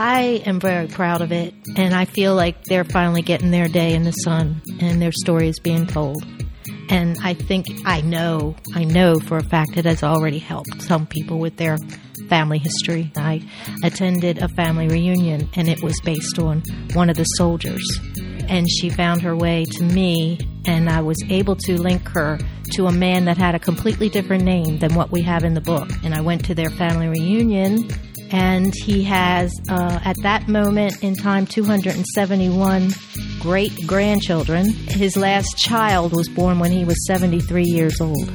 I am very proud of it, and I feel like they're finally getting their day in the sun and their story is being told. And I think, I know, I know for a fact it has already helped some people with their family history. I attended a family reunion, and it was based on one of the soldiers. And she found her way to me, and I was able to link her to a man that had a completely different name than what we have in the book. And I went to their family reunion and he has, uh, at that moment in time, 271 great grandchildren. His last child was born when he was 73 years old.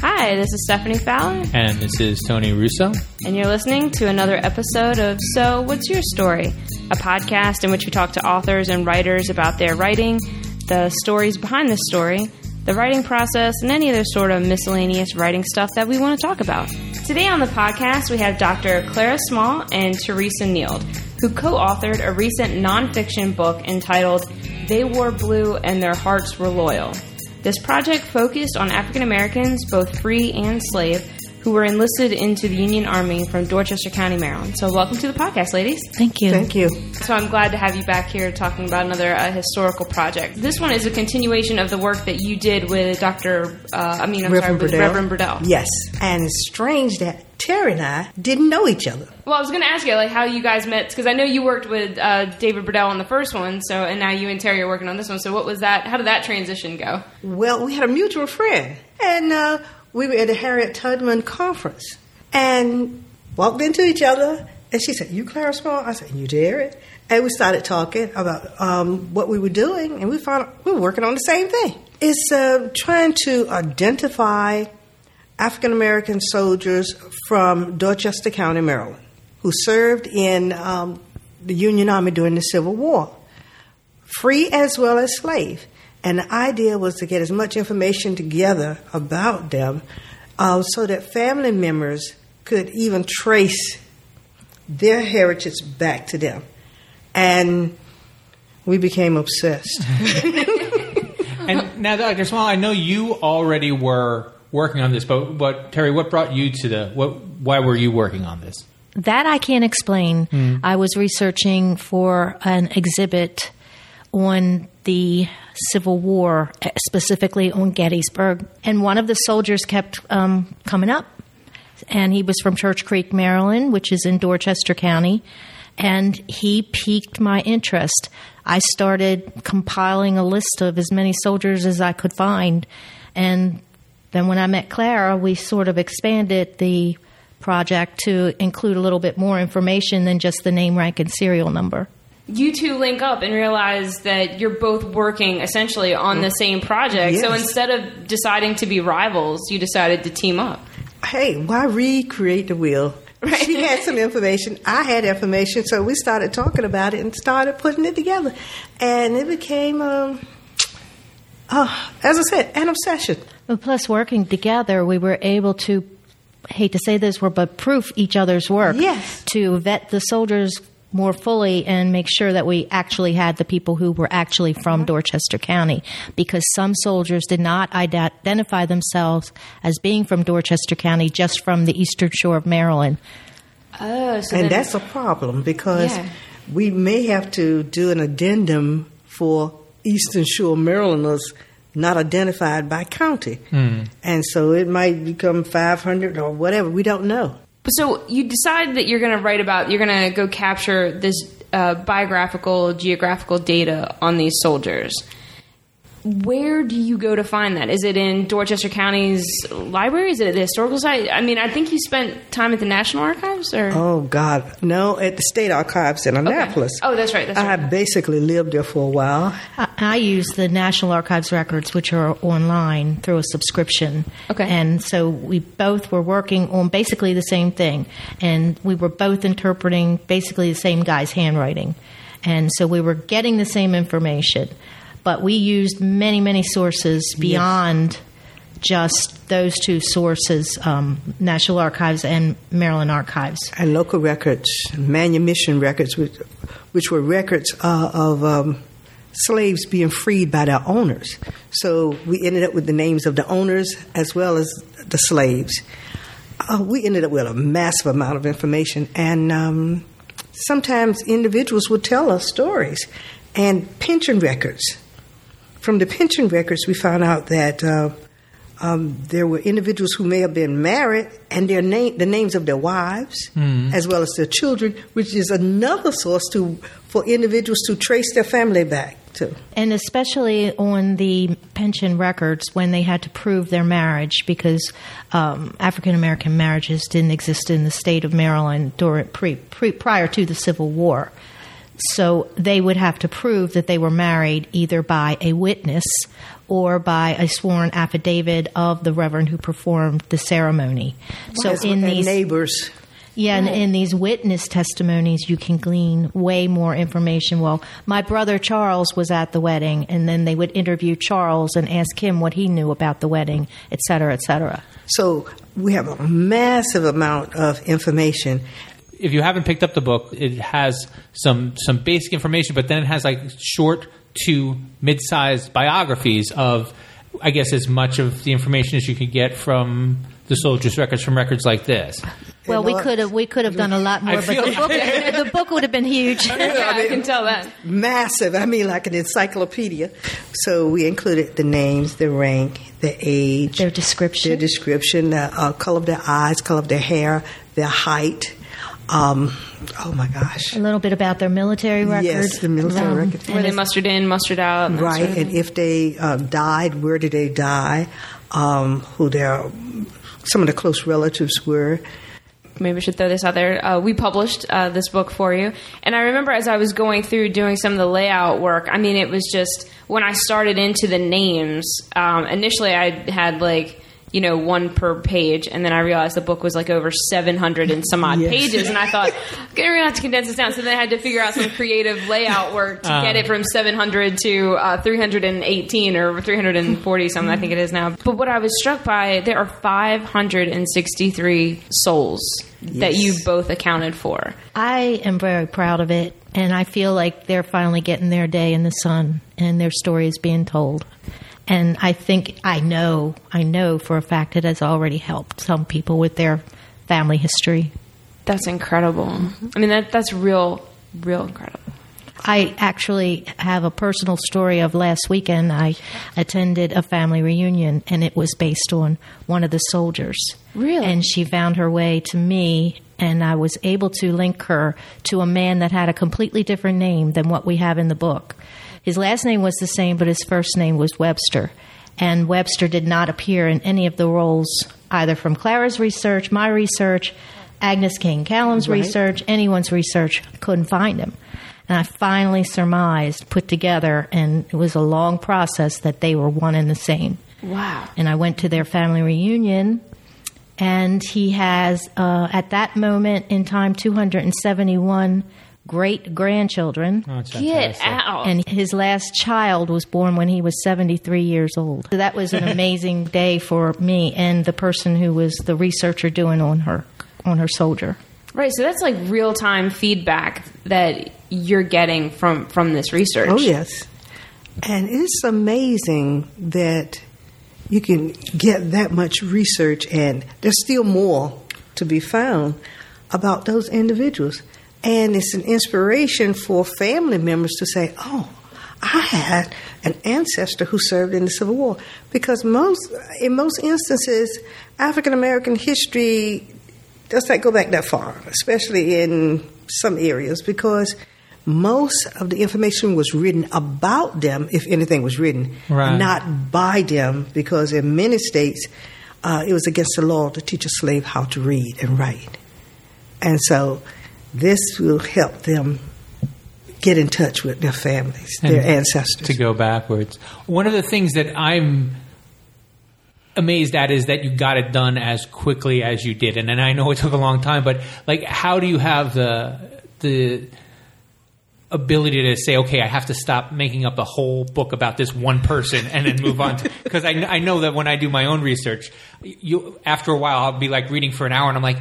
Hi, this is Stephanie Fowler. And this is Tony Russo. And you're listening to another episode of So What's Your Story? A podcast in which we talk to authors and writers about their writing, the stories behind the story, the writing process, and any other sort of miscellaneous writing stuff that we want to talk about. Today on the podcast, we have Dr. Clara Small and Teresa Neild, who co authored a recent nonfiction book entitled They Wore Blue and Their Hearts Were Loyal. This project focused on African Americans, both free and slave, who were enlisted into the Union Army from Dorchester County, Maryland. So, welcome to the podcast, ladies. Thank you. Thank you. So, I'm glad to have you back here talking about another uh, historical project. This one is a continuation of the work that you did with Dr. Uh, I mean, I'm Reverend sorry, with Burdell. Reverend Burdell. Yes. And it's strange that Terry and I didn't know each other. Well, I was going to ask you like how you guys met because I know you worked with uh, David Burdell on the first one, so and now you and Terry are working on this one. So, what was that? How did that transition go? Well, we had a mutual friend, and uh, we were at a Harriet Tubman conference, and walked into each other, and she said, "You Clara Small?" I said, "You Terry?" And we started talking about um, what we were doing, and we found we were working on the same thing. It's uh, trying to identify African American soldiers from Dorchester County, Maryland, who served in um, the Union Army during the Civil War, free as well as slave. And the idea was to get as much information together about them uh, so that family members could even trace their heritage back to them. And we became obsessed. And now, Dr. Small, I know you already were working on this, but, but Terry, what brought you to the, what, why were you working on this? That I can't explain. I was researching for an exhibit on the Civil War, eh, specifically on Gettysburg, and one of the soldiers kept um, coming up, and he was from Church Creek, Maryland, which is in Dorchester County, and he piqued my interest. I started compiling a list of as many soldiers as I could find, and then when I met Clara, we sort of expanded the project to include a little bit more information than just the name, rank, and serial number. You two link up and realize that you're both working essentially on the same project. So instead of deciding to be rivals, you decided to team up. hey, why recreate the wheel? Right. She had some information, I had information, so we started talking about it and started putting it together. And it became, um, uh, as I said, an obsession. But plus, working together, we were able to hate to say this word, but proof each other's work. Yes. To vet the soldiers more fully and make sure that we actually had the people who were actually from Dorchester County. Because some soldiers did not identify themselves as being from Dorchester County, just from the eastern shore of Maryland. Oh, so and that's a problem because Yeah. we may have to do an addendum for Eastern Shore Marylanders not identified by county. Hmm. And so it might become 500 or whatever. We don't know. So you decide that you're going to write about, you're going to go capture this uh, biographical, geographical data on these soldiers. Where do you go to find that? Is it in Dorchester County's library? Is it at the historical site? I mean, I think you spent time at the National Archives, or Oh, God. No, at the State Archives in Okay. Annapolis. Oh, that's right. That's I right. basically lived there for a while. I, I use the National Archives records, which are online through a subscription. Okay. And so we both were working on basically the same thing, and we were both interpreting basically the same guy's handwriting. And so we were getting the same information, but we used many, many sources beyond just those two sources um, National Archives and Maryland Archives. and local records, manumission records, which, which were records uh, of um, slaves being freed by their owners. So we ended up with the names of the owners as well as the slaves. Uh, we ended up with a massive amount of information, and um, sometimes individuals would tell us stories and pension records. From the pension records, we found out that uh, um, there were individuals who may have been married and their name, the names of their wives, as well as their children, which is another source to for individuals to trace their family back to. And especially on the pension records when they had to prove their marriage because um, African American marriages didn't exist in the state of Maryland during, pre, pre, prior to the Civil War. So they would have to prove that they were married either by a witness or by a sworn affidavit of the reverend who performed the ceremony. So in these neighbors. yeah, and in these witness testimonies, you can glean way more information. Well, my brother Charles was at the wedding, and then they would interview Charles and ask him what he knew about the wedding, et cetera, et cetera. So we have a massive amount of information. If you haven't picked up the book, it has some some basic information, but then it has like short to mid-sized biographies of, I guess, as much of the information as you could get from the soldiers' records from records like this. Well, we could have we could have done a lot more, but the book, the book would have been huge. yeah, I can tell that. Massive. I mean, like an encyclopedia. So we included the names, the rank, the age, Their description. their description, the uh, color of their eyes, color of their hair, their height. Um, oh my gosh. a little bit about their military record. Yes, the military Um, record. Where they mustered in, mustered out. and Right, sort of and if they uh, died, where did they die? Um, who their some of the close relatives were. maybe I should throw this out there. Uh, we published uh, this book for you, and I remember as I was going through doing some of the layout work. I mean, it was just when I started into the names. Um, initially, I had like you know one per page, and then I realized the book was like over seven hundred and some odd Yes. pages, and I thought, okay, we're gonna have to condense this down. So then I had to figure out some creative layout work to get it from seven hundred to uh, three hundred and eighteen or three hundred and forty something. I think it is now. But what I was struck by, there are five hundred and sixty-three souls that you both accounted for. I am very proud of it, and I feel like they're finally getting their day in the sun, and their story is being told. And I think I know, I know for a fact it has already helped some people with their family history. That's incredible. I mean, that that's real, real incredible. I actually have a personal story of last weekend. I attended a family reunion, and it was based on one of the soldiers. Really? And she found her way to me, and I was able to link her to a man that had a completely different name than what we have in the book. His last name was the same, but his first name was Webster. And Webster did not appear in any of the rolls, either from Clara's research, my research, Agnes Kane Callum's Right. research, anyone's research. Couldn't find him. And I finally surmised, put together, and it was a long process that they were one and the same. Wow. And I went to their family reunion, and he has, uh, at that moment in time, 271 great grandchildren. Oh, Get out. And his last child was born when he was 73 years old. So that was an amazing day for me and the person who was the researcher doing on her on her soldier. right. So that's like real time feedback that you're getting from from this research. Oh yes, and it's amazing that you can get that much research, and there's still more to be found about those individuals, and it's an inspiration for family members to say, "Oh, I had an ancestor who served in the Civil War," because most, in most instances, African American history does not go back that far, especially in some areas, because most of the information was written about them, if anything was written, Right. not by them, because in many states uh, it was against the law to teach a slave how to read and write. And so this will help them get in touch with their families, and their ancestors. to go backwards. One of the things that I'm amazed at is that you got it done as quickly as you did, and, and I know it took a long time. But like, how do you have the the ability to say, okay, I have to stop making up a whole book about this one person and then move on? Because I, I know that when I do my own research, you after a while I'll be like reading for an hour and I'm like.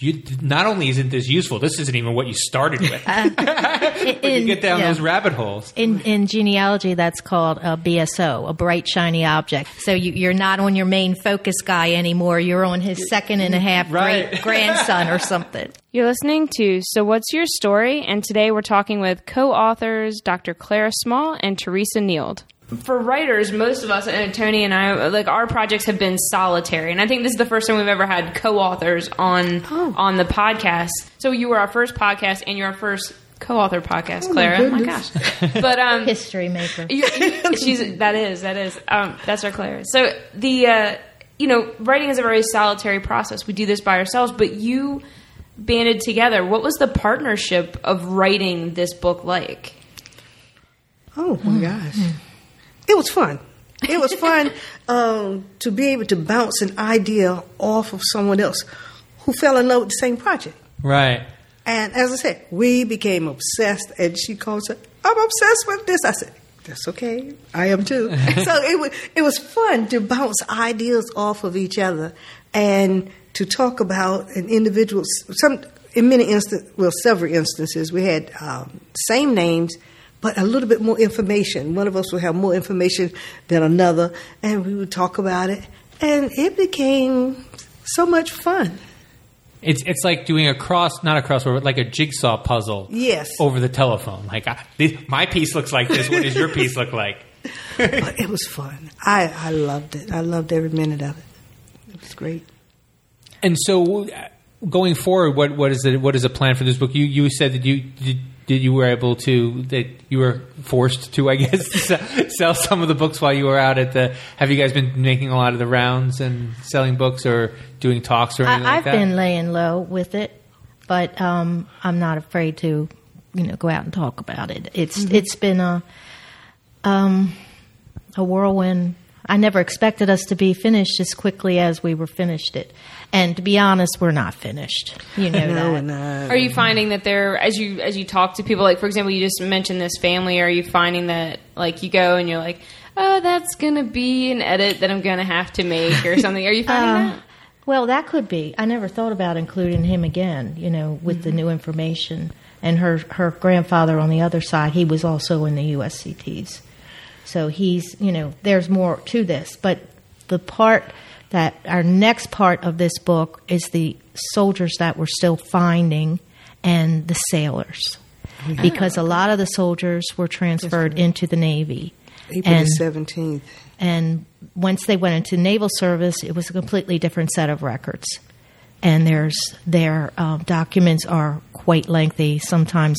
You not only isn't this useful, this isn't even what you started with. Uh, in, you get down yeah. those rabbit holes. In, in genealogy, that's called a BSO, a bright, shiny object. So you, you're not on your main focus guy anymore. You're on his second and a half Right. great grandson or something. You're listening to So What's Your Story? And today we're talking with co authors Dr. Clara Small and Teresa Neild. For writers, most of us, and Tony and I, like our projects have been solitary, and I think this is the first time we've ever had co-authors on on the podcast. So you were our first podcast, and you're our first co-author podcast, Clara. Oh my gosh! But um, History maker. you, you, she's that is that is um, that's our Clara. So the uh, you know writing is a very solitary process. We do this by ourselves, but you banded together. What was the partnership of writing this book like? Oh my gosh. It was fun. It was fun um, to be able to bounce an idea off of someone else who fell in love with the same project. Right. And as I said, we became obsessed, and she calls it, I'm obsessed with this. I said, that's okay. I am too. so it was, it was fun to bounce ideas off of each other and to talk about an individual. Some, in many instances, well, several instances, we had um, same names, but a little bit more information. One of us would have more information than another, and we would talk about it. And it became so much fun. It's it's like doing a cross, not a crossword, but like a jigsaw puzzle. Yes. Over the telephone. Like I, this, my piece looks like this. What does your piece look like? but it was fun. I, I loved it. I loved every minute of it. It was great. And so, uh, going forward, what what is it? What is the plan for this book? You you said that you did you were able to that you were forced to, I guess, sell, some of the books while you were out at the. Have you guys been making a lot of the rounds and selling books or doing talks or anything I, like that? been laying low with it, but um, I'm not afraid to, you know, go out and talk about it. It's it's been a um, a whirlwind. I never expected us to be finished as quickly as we were finished it, and to be honest, we're not finished. You know No, that. and, Are you finding that there, as you as you talk to people, like for example, you just mentioned this family? Are you finding that like you go and you're like, oh, that's gonna be an edit that I'm gonna have to make or something? Are you finding uh, that? Well, that could be. I never thought about including him again, you know, with the mm-hmm. new information. And her her grandfather on the other side, he was also in the USCTs. So he's, you know, there's more to this. But the part that our next part of this book is the soldiers that we're still finding and the sailors. Because a lot of the soldiers were transferred into the Navy. April and- the seventeenth. and once they went into naval service, it was a completely different set of records. And there's their um, documents are quite lengthy, sometimes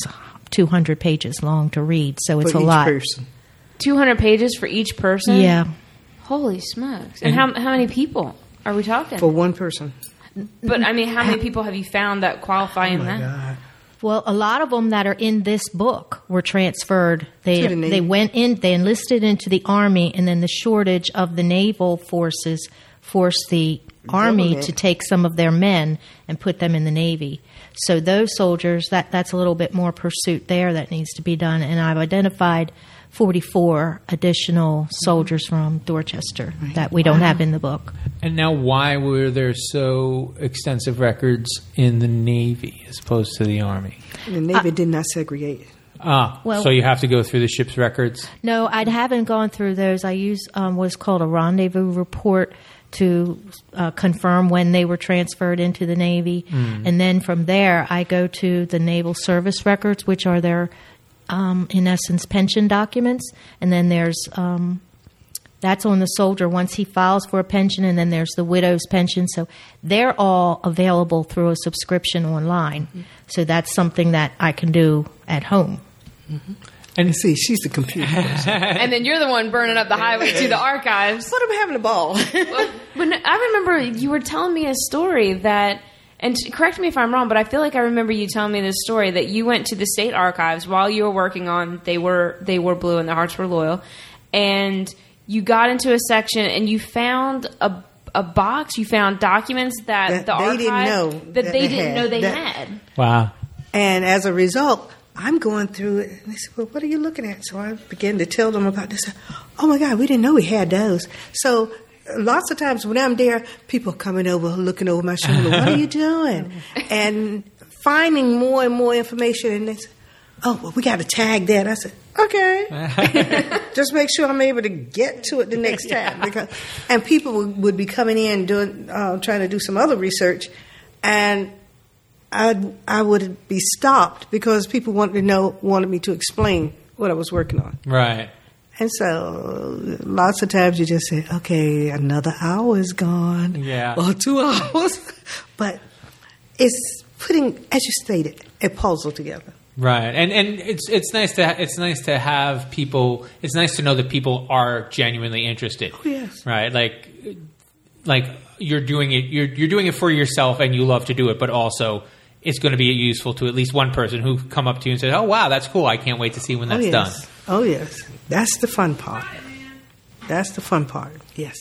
200 pages long to read. So it's for a each lot. person. 200 pages for each person. Yeah, Holy smokes! And, how how many people are we talking? For one person. but I mean, how many people have you found that qualify in oh that? God. Well, a lot of them that are in this book were transferred. They the they went in, they enlisted into the army, and then the shortage of the naval forces forced the army Government. to take some of their men and put them in the navy. So those soldiers, that that's a little bit more pursuit there that needs to be done. And I've identified 44 additional soldiers from Dorchester that we don't have in the book. And now, why were there so extensive records in the Navy as opposed to the Army? The Navy did not segregate. Ah, Well- so you have to go through the ship's records. No, I haven't gone through those. I use um, what's called a rendezvous report to uh, confirm when they were transferred into the Navy. And then from there, I go to the Naval Service records, which are their, um, in essence, pension documents. And then there's. Um, that's on the soldier once he files for a pension, and then there's the widow's pension. So they're all available through a subscription online. So that's something that I can do at home. And See, she's the computer. person. And then you're the one burning up the highway to the archives. but I'm having a ball. Well, when I remember you were telling me a story that, and correct me if I'm wrong, but I feel like I remember you telling me this story that you went to the state archives while you were working on they were they were blue and their hearts were loyal, and you got into a section and you found a a box. You found documents that, That the they archive didn't know that, that they, they didn't had. know they That- had. wow. And as a result, I'm going through it. And they said, Well, what are you looking at? So I began to tell them about this. Oh my God, we didn't know we had those. So lots of times when I'm there, people coming over, looking over my shoulder. what are you doing? And finding more and more information. And they say, "Oh, well, we got to tag that." I said, "Okay." Just make sure I'm able to get to it the next time. Because, and people would, would be coming in doing, uh, trying to do some other research, and I I would be stopped because people wanted to know, wanted me to explain what I was working on. Right. And so lots of times you just say, okay, another hour is gone. Yeah. Or two hours. but it's putting, as you stated, a puzzle together. Right, and and it's it's nice to it's nice to have people. It's nice to know that people are genuinely interested. Oh, yes. Right, like like you're doing it. You're you're doing it for yourself, and you love to do it, but also it's going to be useful to at least one person who come up to you and says, "Oh wow, that's cool. I can't wait to see when oh, that's oh, done." Yes. Oh, yes. That's the fun part. That's the fun part. Yes.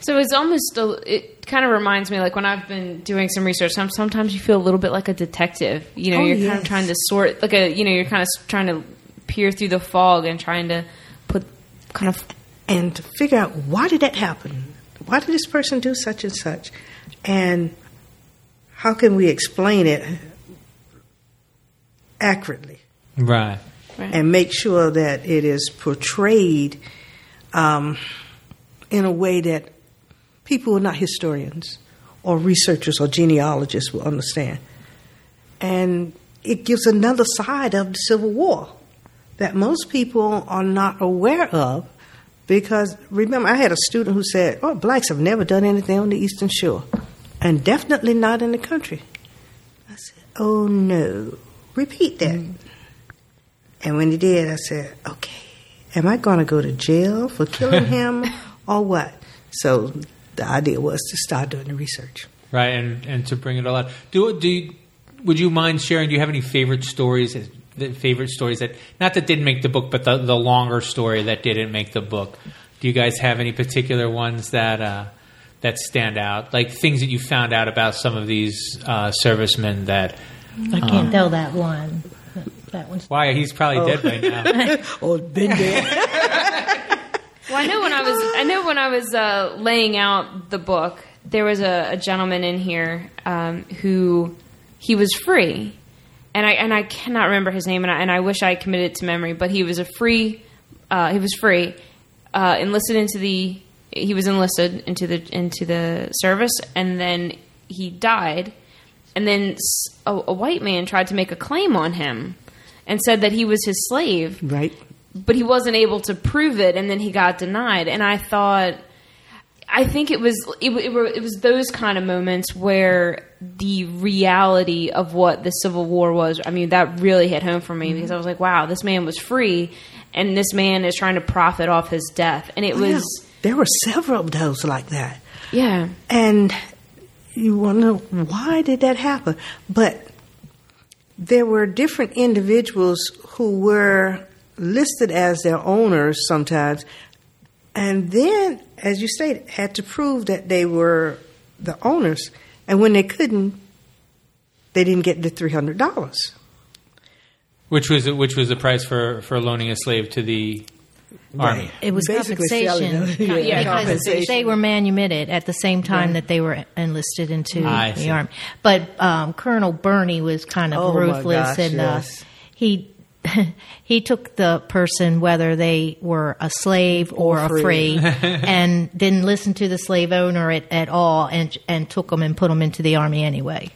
So it's almost a, it kind of reminds me like when I've been doing some research. Sometimes you feel a little bit like a detective. You know, Oh, you're kind of trying to sort like a you know you're kind of trying to peer through the fog and trying to put kind of and to figure out why did that happen? Why did this person do such and such? And how can we explain it accurately Right. And make sure that it is portrayed um, in a way that people who are not historians or researchers or genealogists will understand. And it gives another side of the Civil War that most people are not aware of because remember, I had a student who said, Oh, blacks have never done anything on the Eastern Shore, and definitely not in the country. I said, Oh, no. Repeat that. And when he did, I said, Okay, am I going to go to jail for killing him or what? So the idea was to start doing the research. Right, and and to bring it all out. Do do you, would you mind sharing? Do you have any favorite stories? Favorite stories that not that didn't make the book, but the the longer story that didn't make the book. Do you guys have any particular ones that uh, that stand out? Like things that you found out about some of these uh, servicemen that. I can't tell that one. That one's Why he's probably dead by now. Oh, been there. Well, I know when I was I know when I was uh, laying out the book, there was a, a gentleman in here um, who he was free, and I and I cannot remember his name, and I, and I wish I committed it to memory, but he was a free uh, he was free uh, enlisted into the he was enlisted into the into the service, and then he died, and then s- a, a white man tried to make a claim on him, and said that he was his slave, right. but he wasn't able to prove it, and then he got denied. And I thought, I think it was it, it, were, it was those kind of moments where the reality of what the Civil War was. I mean, that really hit home for me mm-hmm. because I was like, wow, this man was free, and this man is trying to profit off his death, and it oh, Yeah, was there were several of those like that. yeah. And you wonder why did that happen? But there were different individuals who were listed as their owners sometimes, and then, as you stated, had to prove that they were the owners. And when they couldn't, they didn't get the three hundred dollars. which was which was the price for for loaning a slave to the army. It was Basically compensation. them. Yeah, because compensation. they were manumitted at the same time Right. that they were enlisted into I the see. army. But um, Colonel Birney was kind of Oh, ruthless, gosh, and yes. uh, he he took the person whether they were a slave or, Or a free. free, and didn't listen to the slave owner at, at all, and and took them and put them into the army anyway.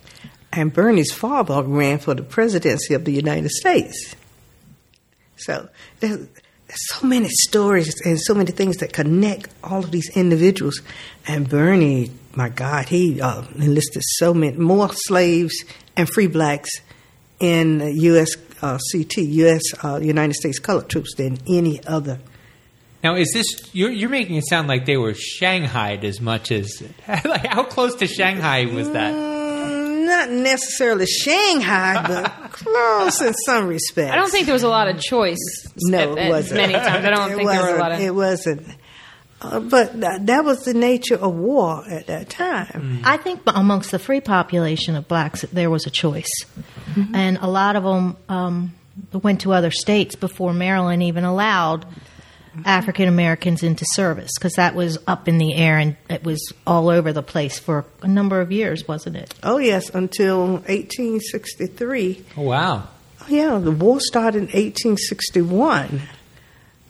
And Birney's father ran for the presidency of the United States. So there's, there's so many stories and so many things that connect all of these individuals. And Birney, my God, he uh, enlisted so many more slaves and free blacks in the U.S. Uh, CT, U.S. Uh, United States colored troops than any other. Now, is this you're, you're making it sound like they were shanghaied as much as like how close to Shanghai was that? Not necessarily Shanghai, but close in some respects. I don't think there was a lot of choice. No, at- it wasn't. Many times, I don't It think there were a lot of. It wasn't. Uh, but th- that was the nature of war at that time. I think amongst the free population of blacks, there was a choice, and a lot of them um, went to other states before Maryland even allowed African Americans into service because that was up in the air and it was all over the place for a number of years, wasn't it? Oh, yes, until 1863. Oh, wow. Oh, yeah, the war started in 1861.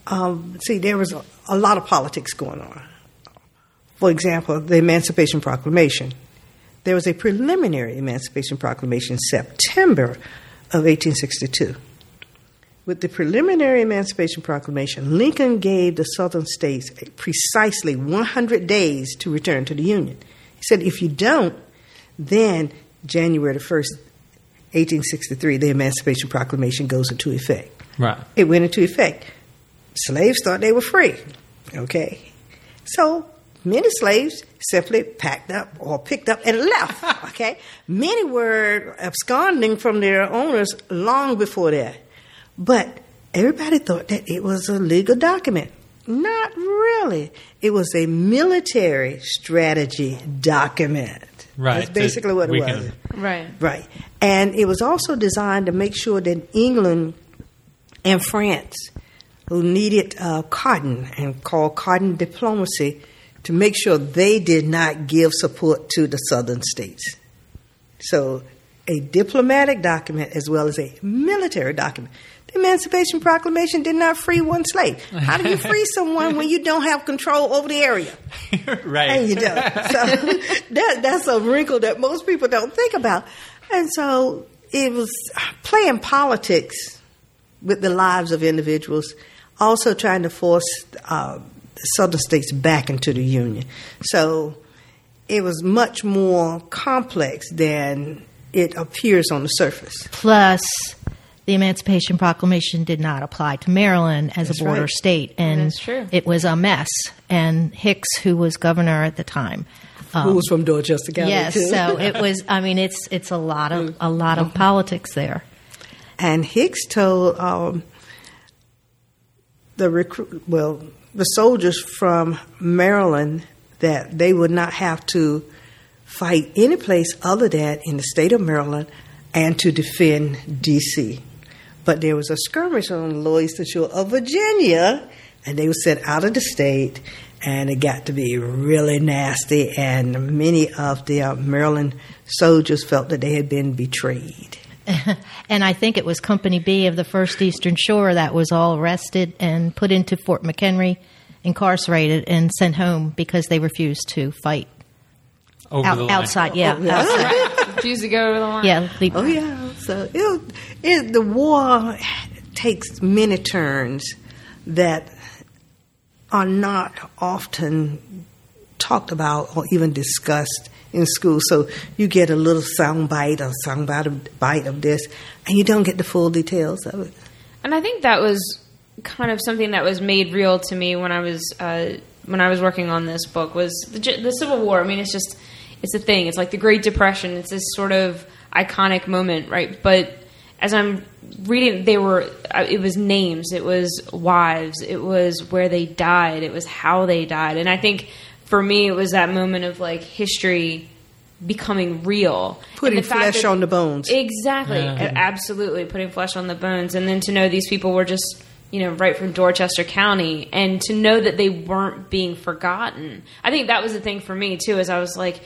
Um, see, there was a, a lot of politics going on. For example, the Emancipation Proclamation. There was a preliminary Emancipation Proclamation in September of 1862. With the preliminary Emancipation Proclamation, Lincoln gave the Southern states precisely 100 days to return to the Union. He said, if you don't, then January the 1st, 1863, the Emancipation Proclamation goes into effect. Right. It went into effect. Slaves thought they were free. Okay. So many slaves simply packed up or picked up and left. Okay. many were absconding from their owners long before that. But everybody thought that it was a legal document. Not really. It was a military strategy document. Right. That's basically what it was. can- Right. Right. And it was also designed to make sure that England and France, who needed uh, cotton and called cotton diplomacy, to make sure they did not give support to the southern states. So, a diplomatic document as well as a military document. The Emancipation Proclamation did not free one slave. How do you free someone when you don't have control over the area? right. And you don't. So that that's a wrinkle that most people don't think about. And so it was playing politics with the lives of individuals, also trying to force uh, the southern states back into the union. So it was much more complex than it appears on the surface. Plus, the Emancipation Proclamation did not apply to Maryland as That's a border right. state, and true. it was a mess. And Hicks, who was governor at the time, Who was from Dorchester County? yes, too. so it was. I mean, it's it's a lot of a lot of politics there. And Hicks told um, the recruit, well, the soldiers from Maryland that they would not have to fight any place other than in the state of Maryland and to defend D.C. But there was a skirmish on the Lower Eastern Shore of Virginia, and they were sent out of the state, and it got to be really nasty. And many of the uh, Maryland soldiers felt that they had been betrayed. and I think it was Company B of the First Eastern Shore that was all arrested and put into Fort McHenry, incarcerated, and sent home because they refused to fight Over Out, the line. outside. Yeah, Oh, yeah. outside. Refuse to go over the line. yeah. the- Oh yeah, so it, it, the war takes many turns that are not often talked about or even discussed in school. So you get a little sound bite or sound bite of, bite of this, and you don't get the full details of it. And I think that was kind of something that was made real to me when I was uh, when I was working on this book was the, the Civil War. I mean, it's just it's a thing. It's like the Great Depression. It's this sort of iconic moment, right? But as I'm reading, they were uh, it was names, it was wives, it was where they died, it was how they died, and I think for me it was that moment of like history becoming real, Putting And the fact flesh that- on the bones. Exactly, Yeah. Absolutely, putting flesh on the bones, and then to know these people were just you know right from Dorchester County, and to know that they weren't being forgotten. I think that was the thing for me too, as I was like,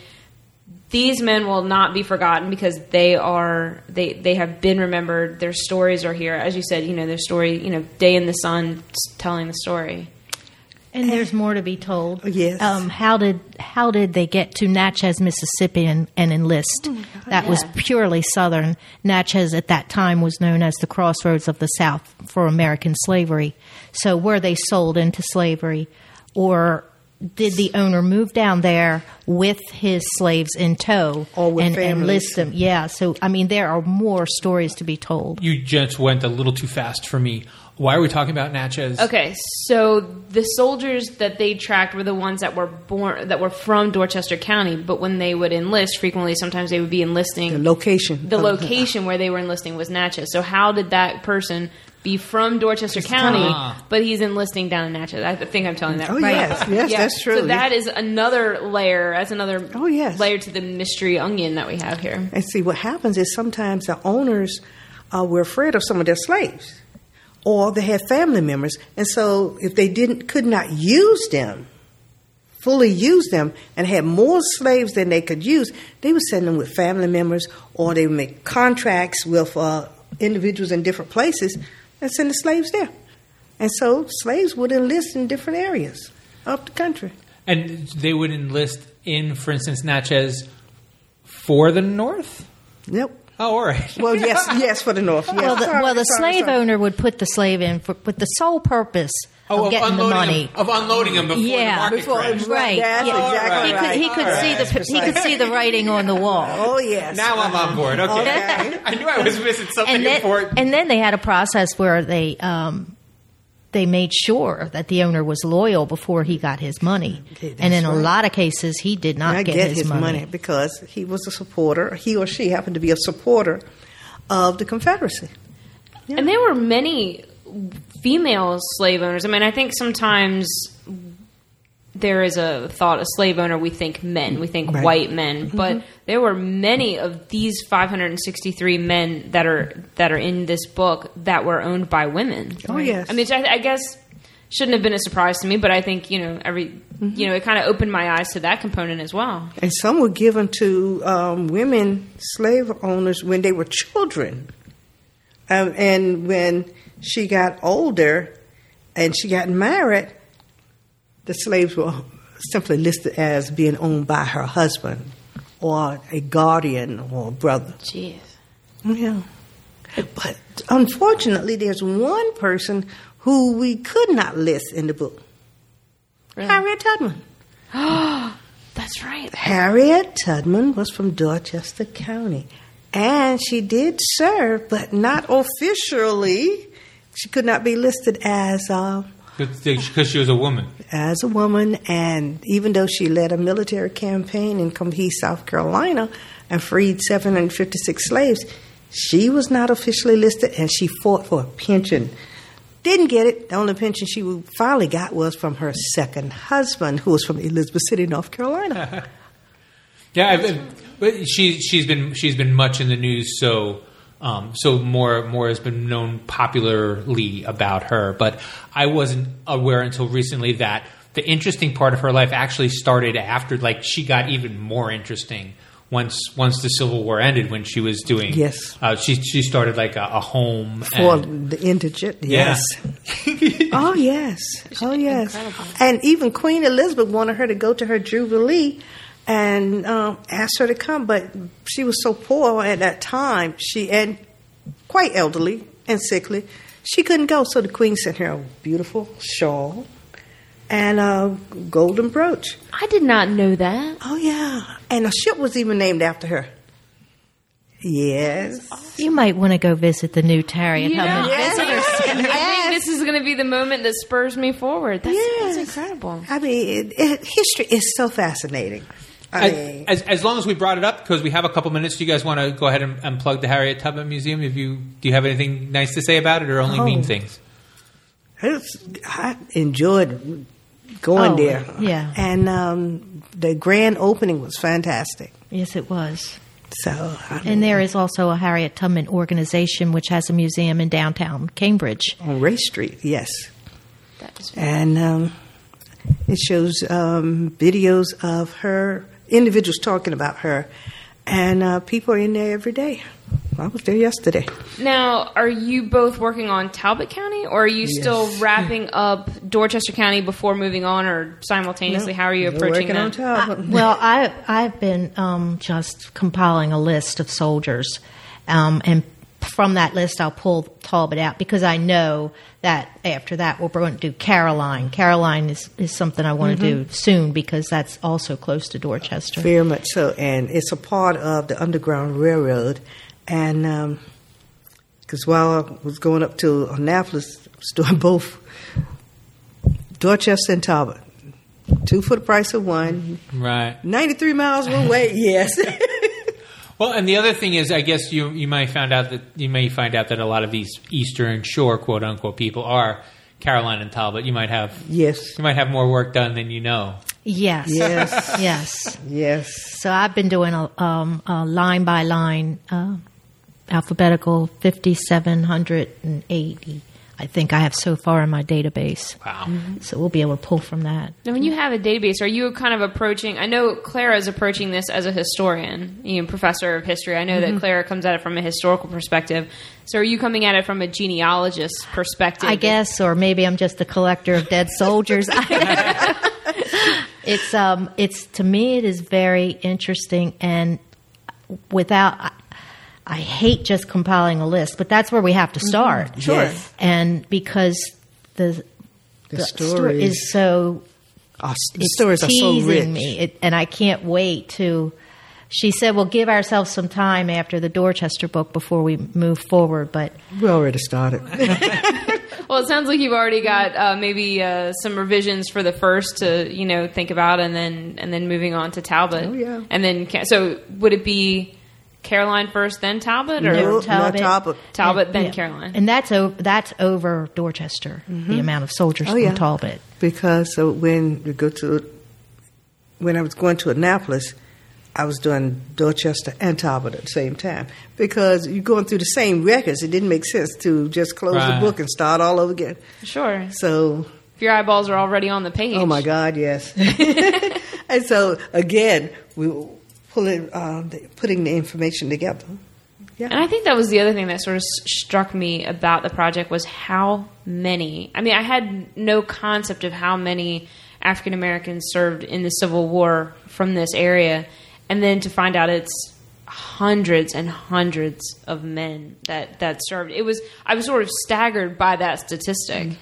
these men will not be forgotten because they are they they have been remembered. Their stories are here, as you said. You know their story. You know, day in the sun, telling the story. And there's more to be told. Yes. Um, how did how did they get to Natchez, Mississippi, and, and enlist? that was purely Southern. Natchez at that time was known as the crossroads of the South for American slavery. So were they sold into slavery, or did the owner move down there with his slaves in tow Or with and families. enlist them? Yeah. So I mean, there are more stories to be told. You just went a little too fast for me. Why are we talking about Natchez? Okay, so the soldiers that they tracked were the ones that were born that were from Dorchester County, but when they would enlist, frequently sometimes they would be enlisting The location. the location where they were enlisting was Natchez. So how did that person be from Dorchester County, Ah. but he's enlisting down in Natchez? I think I'm telling that Oh, right. yes, yes, that's true. So that is another layer. That's another Oh, yes. layer to the mystery onion that we have here. And see, what happens is sometimes the owners uh, were afraid of some of their slaves, or they had family members. And so if they didn't could not use them, fully use them, and had more slaves than they could use, they would send them with family members, or they would make contracts with uh, individuals in different places and send the slaves there. And so slaves would enlist in different areas of the country. And they would enlist in, for instance, Natchez for the North? Yep. Oh, all right. Well, yes, yes, for the North. Yes. Well, the, Sorry, well, the sorry, slave sorry. owner would put the slave in for, with the sole purpose Oh, of getting the unloading money. Them, of unloading them before Yeah, the market before- crashed. Right. That's yeah. exactly he could, right. he could All see right. the he could see the writing on the wall. Oh, yes. Now I'm on board. Okay. Okay. I knew I was missing something and then, important. and then they had a process where they um, they made sure that the owner was loyal before he got his money. Okay, and in a lot of cases, he did not get, get his, his money. because he was a supporter. He or she happened to be a supporter of the Confederacy. And there were many female slave owners. I mean, I think sometimes there is a thought, a slave owner, we think men, we think Right. white men, but there were many of these 563 men that are that are in this book that were owned by women. Oh, yes. I mean, I, I guess shouldn't have been a surprise to me, but I think you know every you know it kind of opened my eyes to that component as well. And some were given to um, women slave owners when they were children. Um, and when she got older and she got married, the slaves were simply listed as being owned by her husband or a guardian or a brother. Jeez. Yeah. But unfortunately, there's one person who we could not list in the book Really? Harriet Tubman. That's right. Harriet Tubman was from Dorchester County. And she did serve, but not officially. She could not be listed as uh, Because she was a woman. as a woman, and even though she led a military campaign in Combahee, South Carolina, and freed 756 slaves, she was not officially listed, and she fought for a pension. Didn't get it. The only pension she finally got was from her second husband, who was from Elizabeth City, North Carolina. Yeah, I've, but she she's been she's been much in the news, so um, so more more has been known popularly about her. But I wasn't aware until recently that the interesting part of her life actually started after, like she got even more interesting once once the Civil War ended when she was doing Yes. uh, she she started like a, a home For and- the indigent, Yeah. yes. oh, yes. Oh, yes. incredible. And even Queen Elizabeth wanted her to go to her Jubilee and um, asked her to come, but she was so poor at that time, she and quite elderly and sickly, she couldn't go. So the Queen sent her a beautiful shawl and a golden brooch. I did not know that. Oh, yeah. And a ship was even named after her. Yes. You might want to go visit the new Harriet You know, Yes. Visitor Center. I think this is going to be the moment that spurs me forward. That's, Yes. that's incredible. I mean, it, it, history is so fascinating. I mean, As, as, as long as we brought it up, because we have a couple minutes, do you guys want to go ahead and, and plug the Harriet Tubman Museum? If you do, you have anything nice to say about it, or only Oh. mean things? I enjoyed going Oh, there. yeah. And um, the grand opening was fantastic. Yes, it was. So, I mean, And there is also a Harriet Tubman organization which has a museum in downtown Cambridge. on Race Street, yes. That is And um, it shows um, videos of her, individuals talking about her. And uh, people are in there every day. I was there yesterday. Now, are you both working on Talbot County, or are you still wrapping up Dorchester County before moving on, or simultaneously? How are you We're approaching working on that? top. Well, I I've been um, just compiling a list of soldiers, um, and from that list I'll pull Talbot out because I know that after that we're going to do Caroline. Caroline is, is something I want to do mm-hmm. soon because that's also close to Dorchester. Very much so, and it's a part of the Underground Railroad. And um, because while I was going up to Annapolis, I was doing both Dorchester and Talbot. Two for the price of one. Right. 93 miles one way, yes. Well, and the other thing is, I guess you you might find out that you may find out that a lot of these Eastern Shore quote unquote people are Caroline and Talbot. You might have yes, you might have more work done than you know. Yes, Yes. yes. yes. So I've been doing a, um, a line by line uh, alphabetical 5,780 I think I have so far in my database. Wow. So we'll be able to pull from that. Now, when you have a database, are you kind of approaching? I know Clara is approaching this as a historian, you know, professor of history. I know that Clara comes at it from a historical perspective. So, are you coming at it from a genealogist perspective? I guess, or maybe I'm just a collector of dead soldiers. it's um, it's to me, it is very interesting, and without, I, I hate just compiling a list, but that's where we have to start. Sure. Yes. and because the The, the stories, story is so are, the it's stories are so teasing rich. me, it, and I can't wait to. She said, "We'll give ourselves some time after the Dorchester book before we move forward." But We already started. Well, it sounds like you've already got uh, maybe uh, some revisions for the first to you know think about, and then and then moving on to Talbot. Oh, yeah. And then Ca- so would it be Caroline first, then Talbot, or No, Talbot. not Talbot. Talbot then Yeah. Caroline? and that's over. That's over Dorchester. The amount of soldiers Oh, from yeah. Talbot. Because uh, when we go to, when I was going to Annapolis, I was doing Dorchester and Talbot at the same time. Because you're going through the same records, it didn't make sense to just close Right. the book and start all over again. Sure. So, If your eyeballs are already on the page. oh my God, yes. and so again, we were pulling, uh, putting the information together. Yeah. And I think that was the other thing that sort of struck me about the project was how many. I mean, I had no concept of how many African Americans served in the Civil War from this area, and then to find out it's hundreds and hundreds of men that that served. It was I was sort of staggered by that statistic.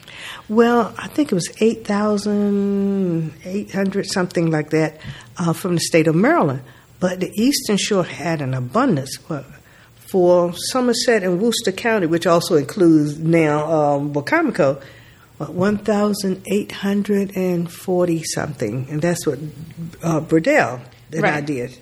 Well, I think it was 8,800, something like that, uh, from the state of Maryland. But the Eastern Shore had an abundance. For Somerset and Worcester County, which also includes now um, Wicomico, uh, 1,840 something. And that's what uh, Burdell that I did.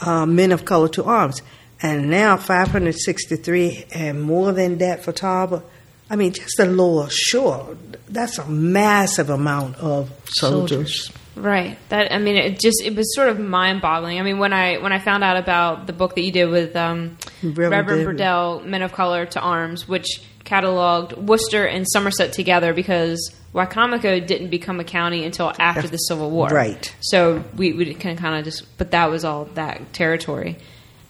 Uh, Men of Color to Arms. And now 563 and more than that for Talbot. I mean, just the lower shore. That's a massive amount of soldiers. Right. That I mean, it just it was sort of mind boggling. I mean, when I when I found out about the book that you did with um, Reverend. Burdell, Men of Color to Arms, which cataloged Worcester and Somerset together because Wicomico didn't become a county until after the Civil War. Right. So we we can kind of just, but that was all that territory,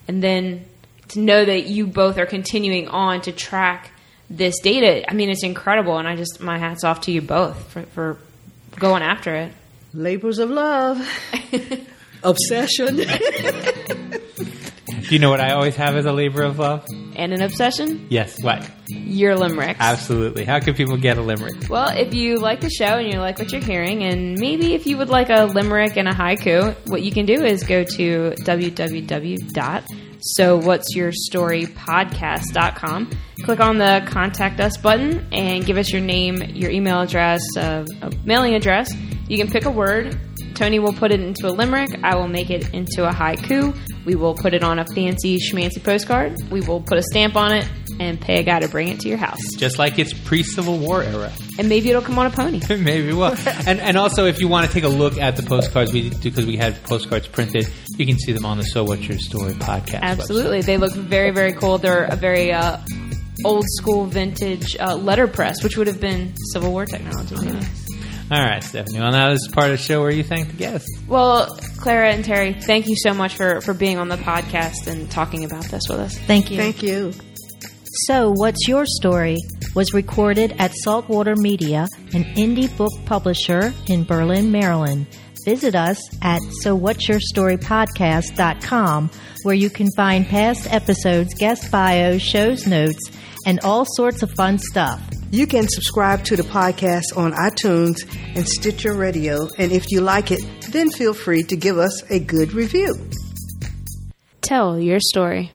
and then to know that you both are continuing on to track this data. I mean, it's incredible, and I just my hats off to you both for, for going after it. Labors of love, obsession. Do you know what I always have as a labor of love? and an obsession, Yes. What? your limericks. Absolutely. How can people get a limerick? Well, if you like the show and you like what you're hearing, and maybe if you would like a limerick and a haiku, what you can do is go to www.sowhat'syourstorypodcast.com. Click on the contact us button and give us your name, your email address, uh, a mailing address. You can pick a word. Tony will put it into a limerick. I will make it into a haiku. We will put it on a fancy schmancy postcard. We will put a stamp on it and pay a guy to bring it to your house. Just like it's pre-Civil War era. And maybe it'll come on a pony. Maybe well, and and also if you want to take a look at the postcards we do because we had postcards printed, you can see them on the So What's Your Story podcast. Absolutely, they look very, very cool. They're a very uh, old school, vintage uh, letterpress, which would have been Civil War technology. Maybe. website. All right, Stephanie. Well, now this is part of the show where you thank the guests. Well, Clara and Terry, thank you so much for for being on the podcast and talking about this with us. Thank you. Thank you. So, What's Your Story was recorded at Saltwater Media, an indie book publisher in Berlin, Maryland. Visit us at sowhat'syourstorypodcast.com where you can find past episodes, guest bios, shows notes, and all sorts of fun stuff. You can subscribe to the podcast on iTunes and Stitcher Radio. And if you like it, then feel free to give us a good review. Tell your story.